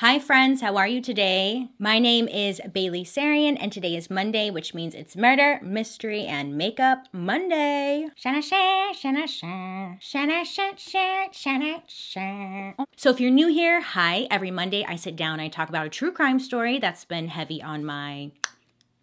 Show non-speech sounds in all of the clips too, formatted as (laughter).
Hi, friends. How are you today? My name is Bailey Sarian, and today is Monday, which means it's Murder, Mystery, and Makeup Monday. So, if you're new here, hi. Every Monday, I sit down, I talk about a true crime story that's been heavy on my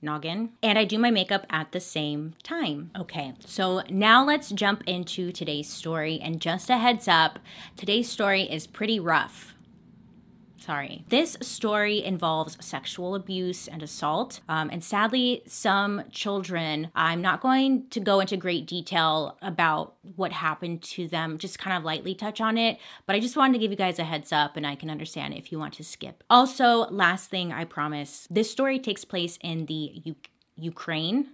noggin and I do my makeup at the same time. Okay, so now let's jump into today's story. And just a heads up, today's story is pretty rough. Sorry. This story involves sexual abuse and assault. Um, and sadly, some children, I'm not going to go into great detail about what happened to them, just kind of lightly touch on it. But I just wanted to give you guys a heads up, and I can understand if you want to skip. Also, last thing I promise this story takes place in the UK Ukraine.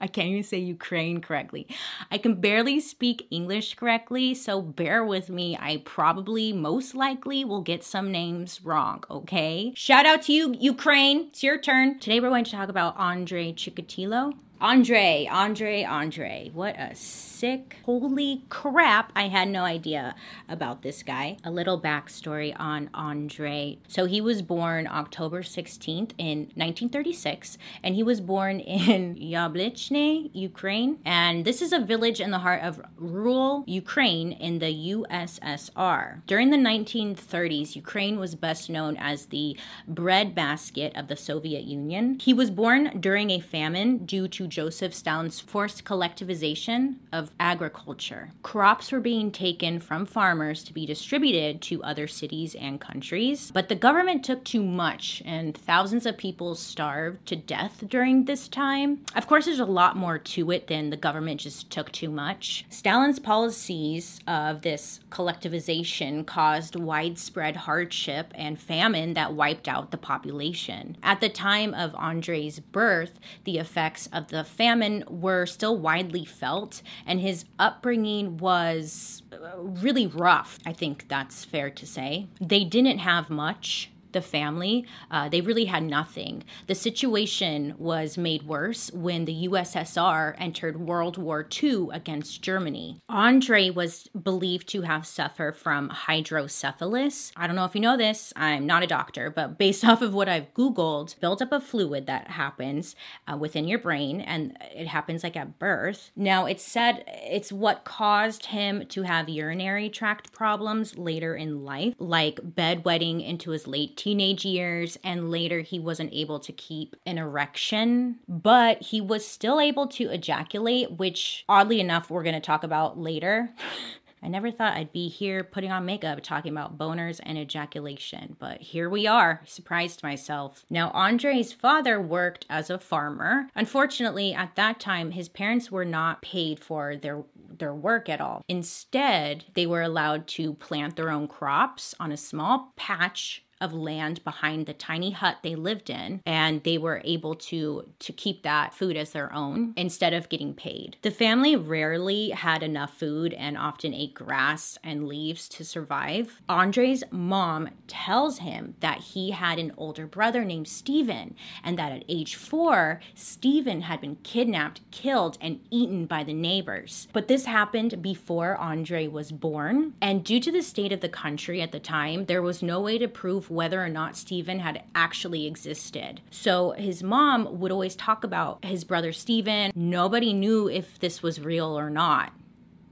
I can't even say Ukraine correctly. I can barely speak English correctly, so bear with me. I probably, most likely, will get some names wrong, okay? Shout out to you, Ukraine. It's your turn. Today we're going to talk about Andre Chikatilo. Andre, Andre, Andre. What a sick. Holy crap. I had no idea about this guy. A little backstory on Andre. So he was born October 16th in 1936, and he was born (laughs) in Yablochne, Ukraine. And this is a village in the heart of rural Ukraine in the USSR. During the 1930s, Ukraine was best known as the breadbasket of the Soviet Union. He was born during a famine due to Joseph Stalin's forced collectivization of agriculture. Crops were being taken from farmers to be distributed to other cities and countries, but the government took too much and thousands of people starved to death during this time. Of course, there's a lot more to it than the government just took too much. Stalin's policies of this collectivization caused widespread hardship and famine that wiped out the population. At the time of Andre's birth, the effects of the famine were still widely felt, and his upbringing was uh, really rough. I think that's fair to say. They didn't have much the family, uh, they really had nothing. The situation was made worse when the USSR entered World War II against Germany. Andre was believed to have suffered from hydrocephalus. I don't know if you know this, I'm not a doctor, but based (laughs) off of what I've Googled, built up a fluid that happens uh, within your brain and it happens like at birth. Now, it's said it's what caused him to have urinary tract problems later in life, like bedwetting into his late teenage years, and later he wasn't able to keep an erection, but he was still able to ejaculate, which oddly enough, we're to talk about later. (laughs) I never thought I'd be here putting on makeup talking about boners and ejaculation, but here we are. Surprised myself. Now, Andre's father worked as a farmer. Unfortunately, at that time, his parents were not paid for their their work at all. Instead, they were allowed to plant their own crops on a small patch of land behind the tiny hut they lived in and they were able to to keep that food as their own mm. instead of getting paid. The family rarely had enough food and often ate grass and leaves to survive. Andre's mom tells him that he had an older brother named Stephen and that at age 4 Stephen had been kidnapped, killed and eaten by the neighbors. But this happened before Andre was born and due to the state of the country at the time there was no way to prove prove whether or not Stephen had actually existed. So his mom would always talk about his brother Stephen. Nobody knew if this was real or not.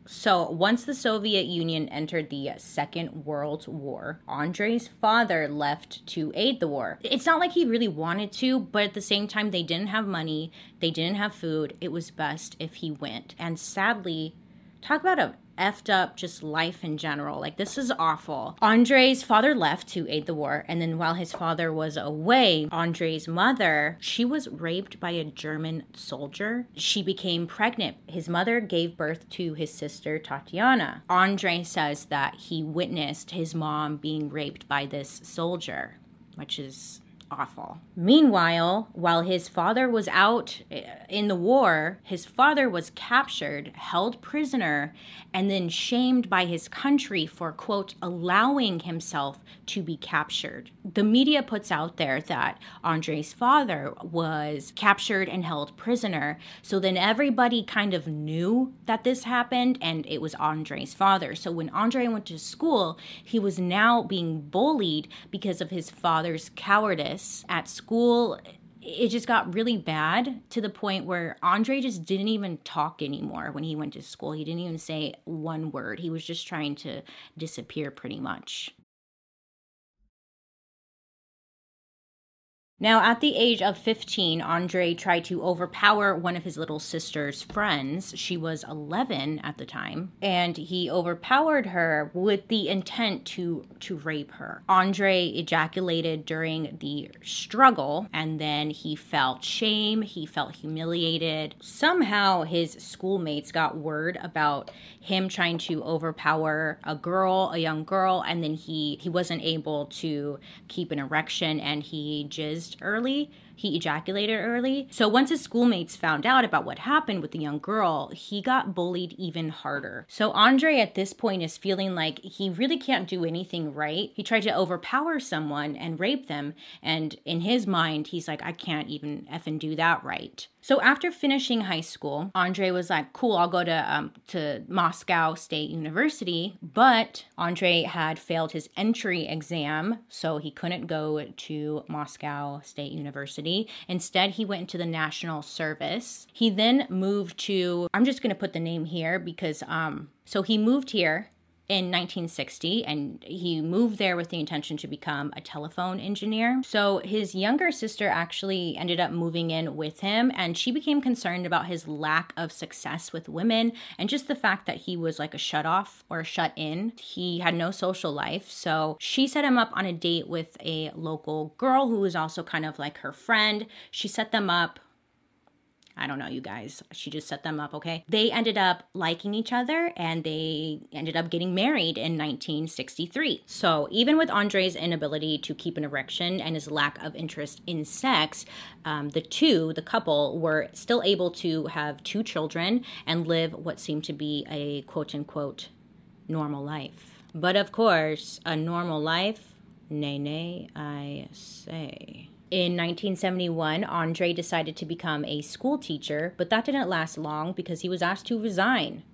So, once the Soviet Union entered the Second World War, Andre's father left to aid the war. It's not like he really wanted to, but at the same time, they didn't have money, they didn't have food. It was best if he went. And sadly, talk about a effed up just life in general. Like, this is awful. Andre's father left to aid the war, and then while his father was away, Andre's mother, she was raped by a German soldier. She became pregnant. His mother gave birth to his sister Tatiana. Andre says that he witnessed his mom being raped by this soldier, which is awful. Meanwhile, while his father was out eh, in the war, his father was captured, held prisoner, and then shamed by his country for, quote, allowing himself to be captured. The media puts out there that Andre's father was captured and held prisoner. So then everybody kind of knew that this happened and it was Andre's father. So when Andre went to school, he was now being bullied because of his father's cowardice at school it just got really bad to the point where Andre just didn't even talk anymore when he went to school. He didn't even say one word. He was just trying to disappear pretty much. Now, at the age of 15, Andre tried to overpower one of his little sister's friends. She was 11 at the time, and he overpowered her with the intent to to rape her. Andre ejaculated during the struggle, and then he felt shame, he felt humiliated. Somehow his schoolmates got word about him trying to overpower a girl, a young girl, and then he he wasn't able to keep an erection and he jizzed early. He ejaculated early. So once his schoolmates found out about what happened with the young girl, he got bullied even harder. So Andre at this point is feeling like he really can't do anything right. He tried to overpower someone and rape them. And in his mind, he's like, I can't even effing do that right. So after finishing high school, Andre was like, "Cool, I'll go to um, to Moscow State University." But Andre had failed his entry exam, so he couldn't go to Moscow State University. Instead, he went into the National Service. He then moved to. I'm just gonna put the name here because um. So he moved here in 1960 and he moved there with the intention to become a telephone engineer. So his younger sister actually ended up moving in with him and she became concerned about his lack of success with women and just the fact that he was like a shut off or shut in. He had no social life. So she set him up on a date with a local girl who was also kind of like her friend. She set them up I don't know, you guys. She just set them up, okay? They ended up liking each other and they ended up getting married in 1963. So, even with Andre's inability to keep an erection and his lack of interest in sex, um, the two, the couple, were still able to have two children and live what seemed to be a quote unquote normal life. But of course, a normal life, nay, nay, I say. In 1971, Andre decided to become a school teacher, but that didn't last long because he was asked to resign.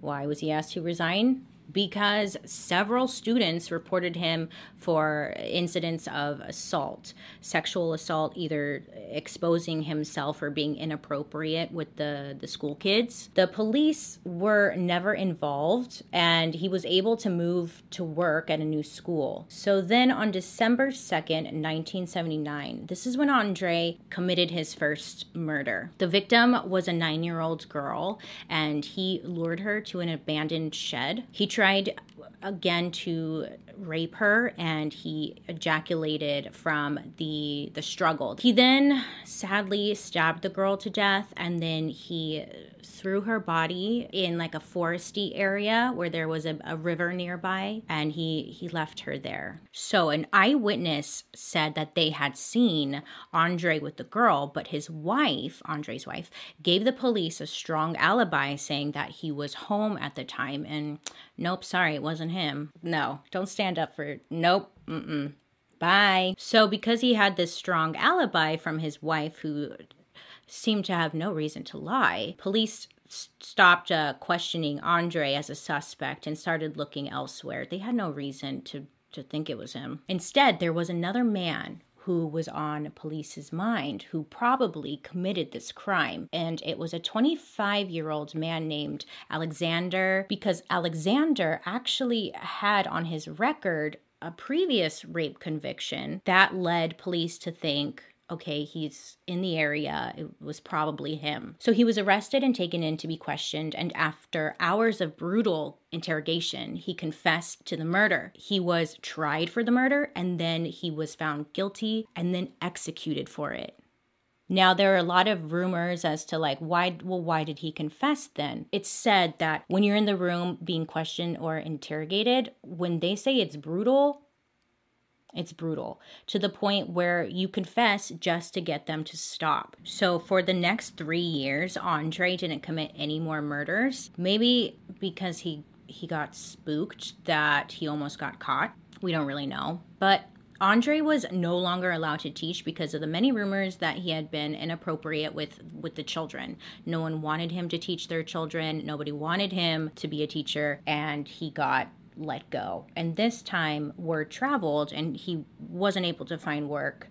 Why was he asked to resign? Because several students reported him for incidents of assault, sexual assault, either exposing himself or being inappropriate with the, the school kids. The police were never involved, and he was able to move to work at a new school. So then on December 2nd, 1979, this is when Andre committed his first murder. The victim was a nine year old girl, and he lured her to an abandoned shed. He tried again to rape her and he ejaculated from the the struggle. He then sadly stabbed the girl to death and then he threw her body in like a foresty area where there was a, a river nearby and he he left her there. So an eyewitness said that they had seen Andre with the girl, but his wife, Andre's wife, gave the police a strong alibi saying that he was home at the time and nope, sorry, it wasn't him. No, don't stand up for nope. Mm-mm. Bye. So, because he had this strong alibi from his wife, who seemed to have no reason to lie, police stopped uh, questioning Andre as a suspect and started looking elsewhere. They had no reason to, to think it was him. Instead, there was another man who was on police's mind who probably committed this crime. And it was a 25 year old man named Alexander, because Alexander actually had on his record a previous rape conviction that led police to think okay, he's in the area. It was probably him. So he was arrested and taken in to be questioned. And after hours of brutal interrogation, he confessed to the murder. He was tried for the murder and then he was found guilty and then executed for it. Now there are a lot of rumors as to like why well why did he confess then? It's said that when you're in the room being questioned or interrogated, when they say it's brutal, It's brutal to the point where you confess just to get them to stop. So, for the next three years, Andre didn't commit any more murders. Maybe because he he got spooked that he almost got caught. We don't really know. But Andre was no longer allowed to teach because of the many rumors that he had been inappropriate with with the children. No one wanted him to teach their children. Nobody wanted him to be a teacher and he got let go. And this time word traveled and he wasn't able to find work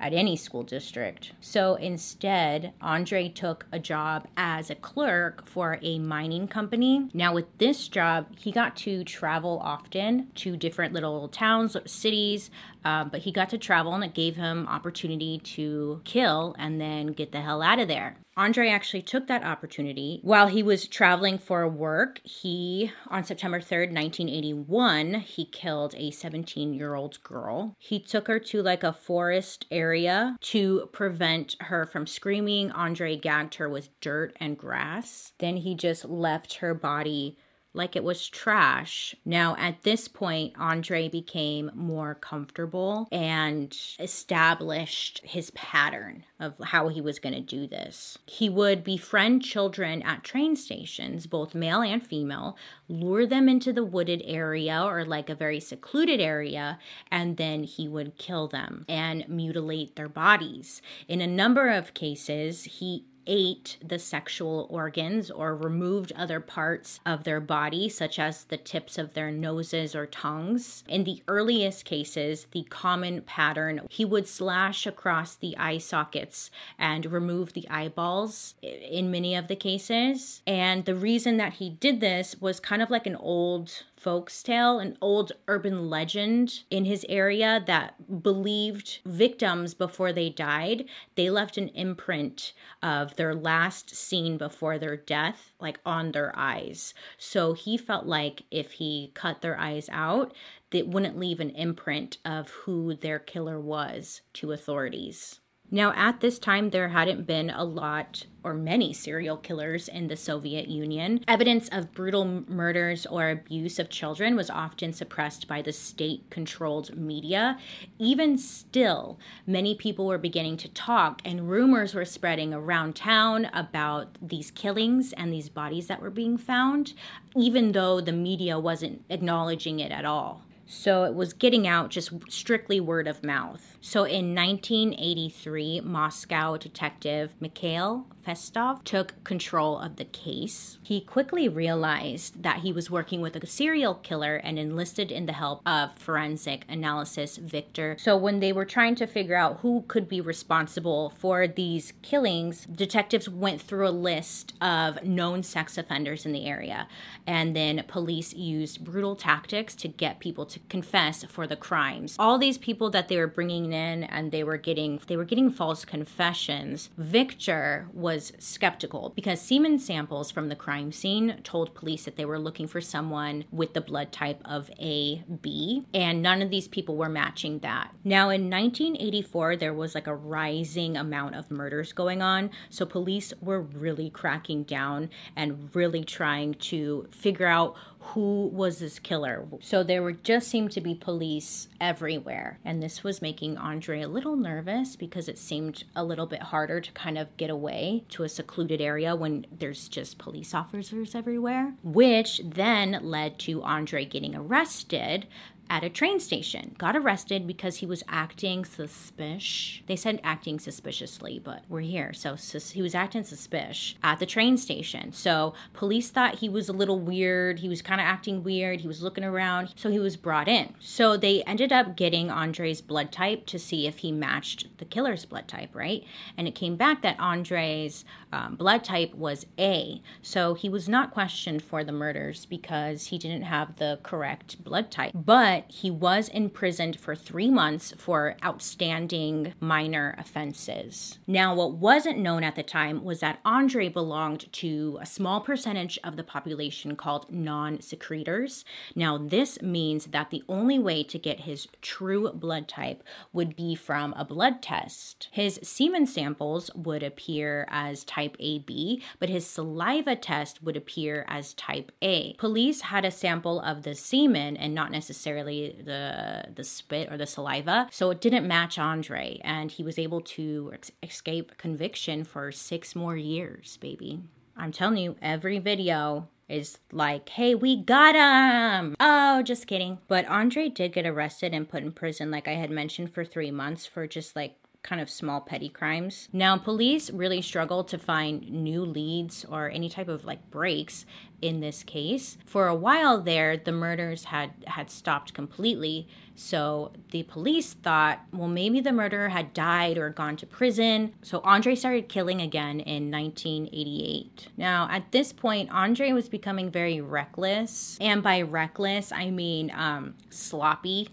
at any school district. So instead, Andre took a job as a clerk for a mining company. Now, with this job, he got to travel often to different little towns, cities, um, but he got to travel and it gave him opportunity to kill and then get the hell out of there. Andre actually took that opportunity while he was traveling for work. He, on September 3rd, 1981, he killed a 17 year old girl. He took her to like a forest area to prevent her from screaming. Andre gagged her with dirt and grass. Then he just left her body like it was trash. Now, at this point, Andre became more comfortable and established his pattern of how he was going to do this. He would befriend children at train stations, both male and female, lure them into the wooded area or like a very secluded area, and then he would kill them and mutilate their bodies. In a number of cases, he ate the sexual organs or removed other parts of their body, such as the tips of their noses or tongues. In the earliest cases, the common pattern, he would slash across the eye sockets and remove the eyeballs in many of the cases. And the reason that he did this was kind of like an old folks tale, an old urban legend in his area that believed victims before they died, they left an imprint of their last scene before their death, like on their eyes. So he felt like if he cut their eyes out, that wouldn't leave an imprint of who their killer was to authorities. Now, at this time, there hadn't been a lot or many serial killers in the Soviet Union. Evidence of brutal murders or abuse of children was often suppressed by the state controlled media. Even still, many people were beginning to talk, and rumors were spreading around town about these killings and these bodies that were being found, even though the media wasn't acknowledging it at all. So it was getting out just strictly word of mouth. So in 1983, Moscow detective Mikhail Festov took control of the case. He quickly realized that he was working with a serial killer and enlisted in the help of forensic analysis Victor. So when they were trying to figure out who could be responsible for these killings, detectives went through a list of known sex offenders in the area. And then police used brutal tactics to get people to confess for the crimes. All these people that they were bringing in and they were getting they were getting false confessions. Victor was skeptical because semen samples from the crime scene told police that they were looking for someone with the blood type of AB, and none of these people were matching that. Now, in 1984, there was like a rising amount of murders going on, so police were really cracking down and really trying to figure out who was this killer. So there were just seemed to be police everywhere. And this was making Andre a little nervous because it seemed a little bit harder to kind of get away to a secluded area when there's just police officers everywhere, which then led to Andre getting arrested at a train station. Got arrested because he was acting suspicious. They said acting suspiciously, but we're here. So sus- he was acting suspicious at the train station. So police thought he was a little weird. He was kind of acting weird. He was looking around. So he was brought in. So they ended up getting Andre's blood type to see if he matched the killer's blood type, right? And it came back that Andre's um, blood type was A. So he was not questioned for the murders because he didn't have the correct blood type. But but he was imprisoned for three months for outstanding minor offenses. Now, what wasn't known at the time was that Andre belonged to a small percentage of the population called non secretors. Now, this means that the only way to get his true blood type would be from a blood test. His semen samples would appear as type AB, but his saliva test would appear as type A. Police had a sample of the semen and not necessarily really the the spit or the saliva. So it didn't match Andre, and he was able to ex- escape conviction for six more years, baby. I'm telling you, every video is like, hey, we got him. Oh, just kidding. But Andre did get arrested and put in prison, like I had mentioned, for three months for just like kind of small petty crimes. Now, police really struggled to find new leads or any type of like breaks in this case. For a while there, the murders had had stopped completely. So the police thought, well, maybe the murderer had died or gone to prison. So Andre started killing again in 1988. Now, at this point, Andre was becoming very reckless. And by reckless, I mean um, sloppy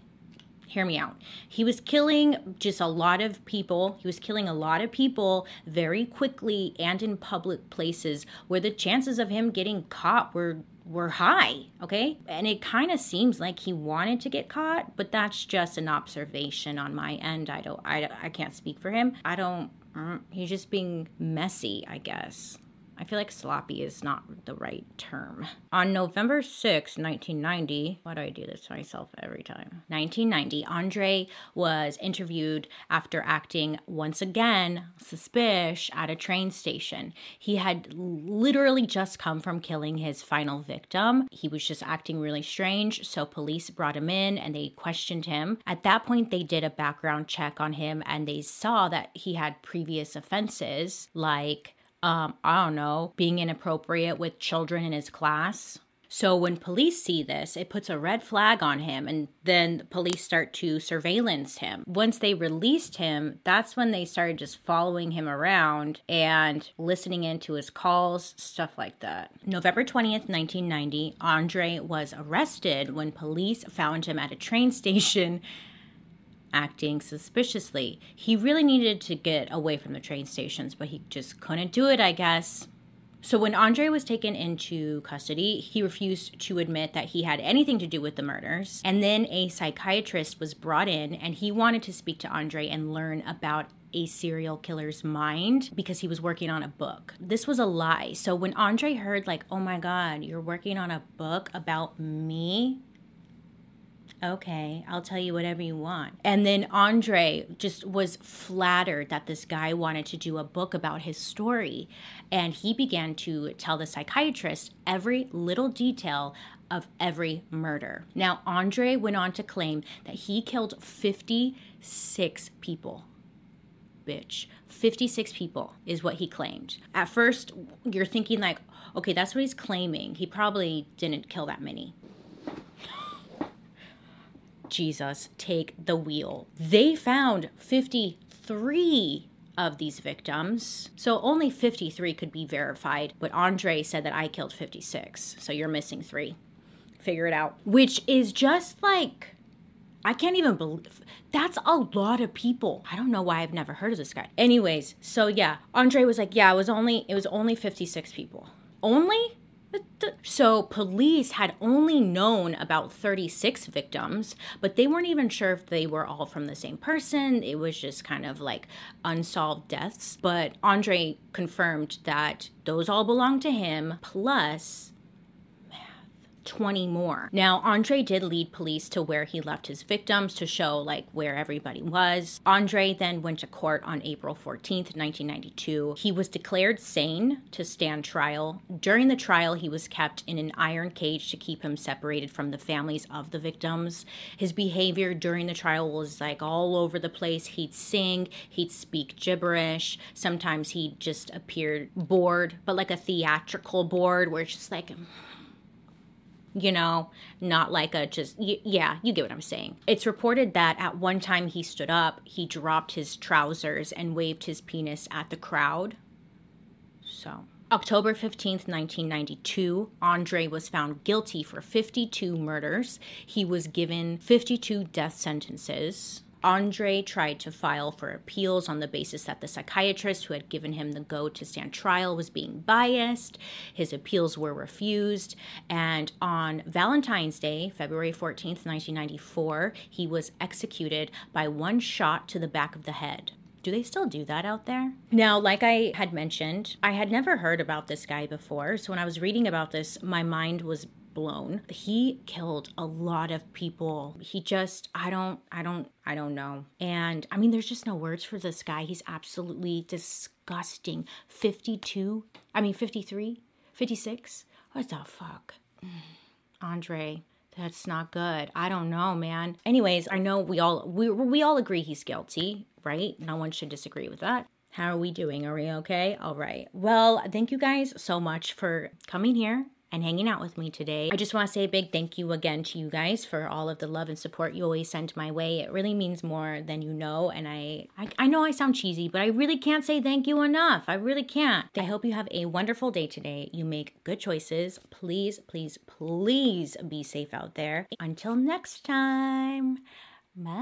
hear me out. He was killing just a lot of people. He was killing a lot of people very quickly and in public places where the chances of him getting caught were were high, okay? And it kind of seems like he wanted to get caught, but that's just an observation on my end. I don't I I can't speak for him. I don't mm, he's just being messy, I guess. I feel like sloppy is not the right term. On November 6, 1990, why do I do this to myself every time? 1990, Andre was interviewed after acting once again suspicious at a train station. He had literally just come from killing his final victim. He was just acting really strange, so police brought him in and they questioned him. At that point, they did a background check on him and they saw that he had previous offenses like um, I don't know, being inappropriate with children in his class. So when police see this, it puts a red flag on him, and then police start to surveillance him. Once they released him, that's when they started just following him around and listening into his calls, stuff like that. November 20th, 1990, Andre was arrested when police found him at a train station acting suspiciously. He really needed to get away from the train stations, but he just couldn't do it, I guess. So when Andre was taken into custody, he refused to admit that he had anything to do with the murders. And then a psychiatrist was brought in and he wanted to speak to Andre and learn about a serial killer's mind because he was working on a book. This was a lie. So when Andre heard like, "Oh my god, you're working on a book about me?" Okay, I'll tell you whatever you want. And then Andre just was flattered that this guy wanted to do a book about his story. And he began to tell the psychiatrist every little detail of every murder. Now, Andre went on to claim that he killed 56 people bitch. 56 people is what he claimed. At first, you're thinking, like, okay, that's what he's claiming. He probably didn't kill that many. Jesus take the wheel. They found 53 of these victims. So only 53 could be verified, but Andre said that I killed 56. So you're missing 3. Figure it out. Which is just like I can't even believe that's a lot of people. I don't know why I've never heard of this guy. Anyways, so yeah, Andre was like, "Yeah, it was only it was only 56 people." Only? So, police had only known about 36 victims, but they weren't even sure if they were all from the same person. It was just kind of like unsolved deaths. But Andre confirmed that those all belonged to him, plus 20 more. Now, Andre did lead police to where he left his victims to show like where everybody was. Andre then went to court on April 14th, 1992. He was declared sane to stand trial. During the trial, he was kept in an iron cage to keep him separated from the families of the victims. His behavior during the trial was like all over the place. He'd sing, he'd speak gibberish. Sometimes he just appeared bored, but like a theatrical bored where it's just like you know, not like a just, y- yeah, you get what I'm saying. It's reported that at one time he stood up, he dropped his trousers and waved his penis at the crowd. So. October 15th, 1992, Andre was found guilty for 52 murders. He was given 52 death sentences. Andre tried to file for appeals on the basis that the psychiatrist who had given him the go to stand trial was being biased. His appeals were refused. And on Valentine's Day, February 14th, 1994, he was executed by one shot to the back of the head. Do they still do that out there? Now, like I had mentioned, I had never heard about this guy before. So when I was reading about this, my mind was blown. He killed a lot of people. He just, I don't, I don't, I don't know. And I mean, there's just no words for this guy. He's absolutely disgusting. 52, I mean, 53, 56. What the fuck? (sighs) Andre, that's not good. I don't know, man. Anyways, I know we all we we all agree he's guilty, right? No one should disagree with that. How are we doing? Are we okay? All right. Well, thank you guys so much for coming here and hanging out with me today. I just want to say a big thank you again to you guys for all of the love and support you always send my way. It really means more than you know. And I, I, I know I sound cheesy, but I really can't say thank you enough. I really can't. I hope you have a wonderful day today. You make good choices. Please, please, please be safe out there. Until next time, bye.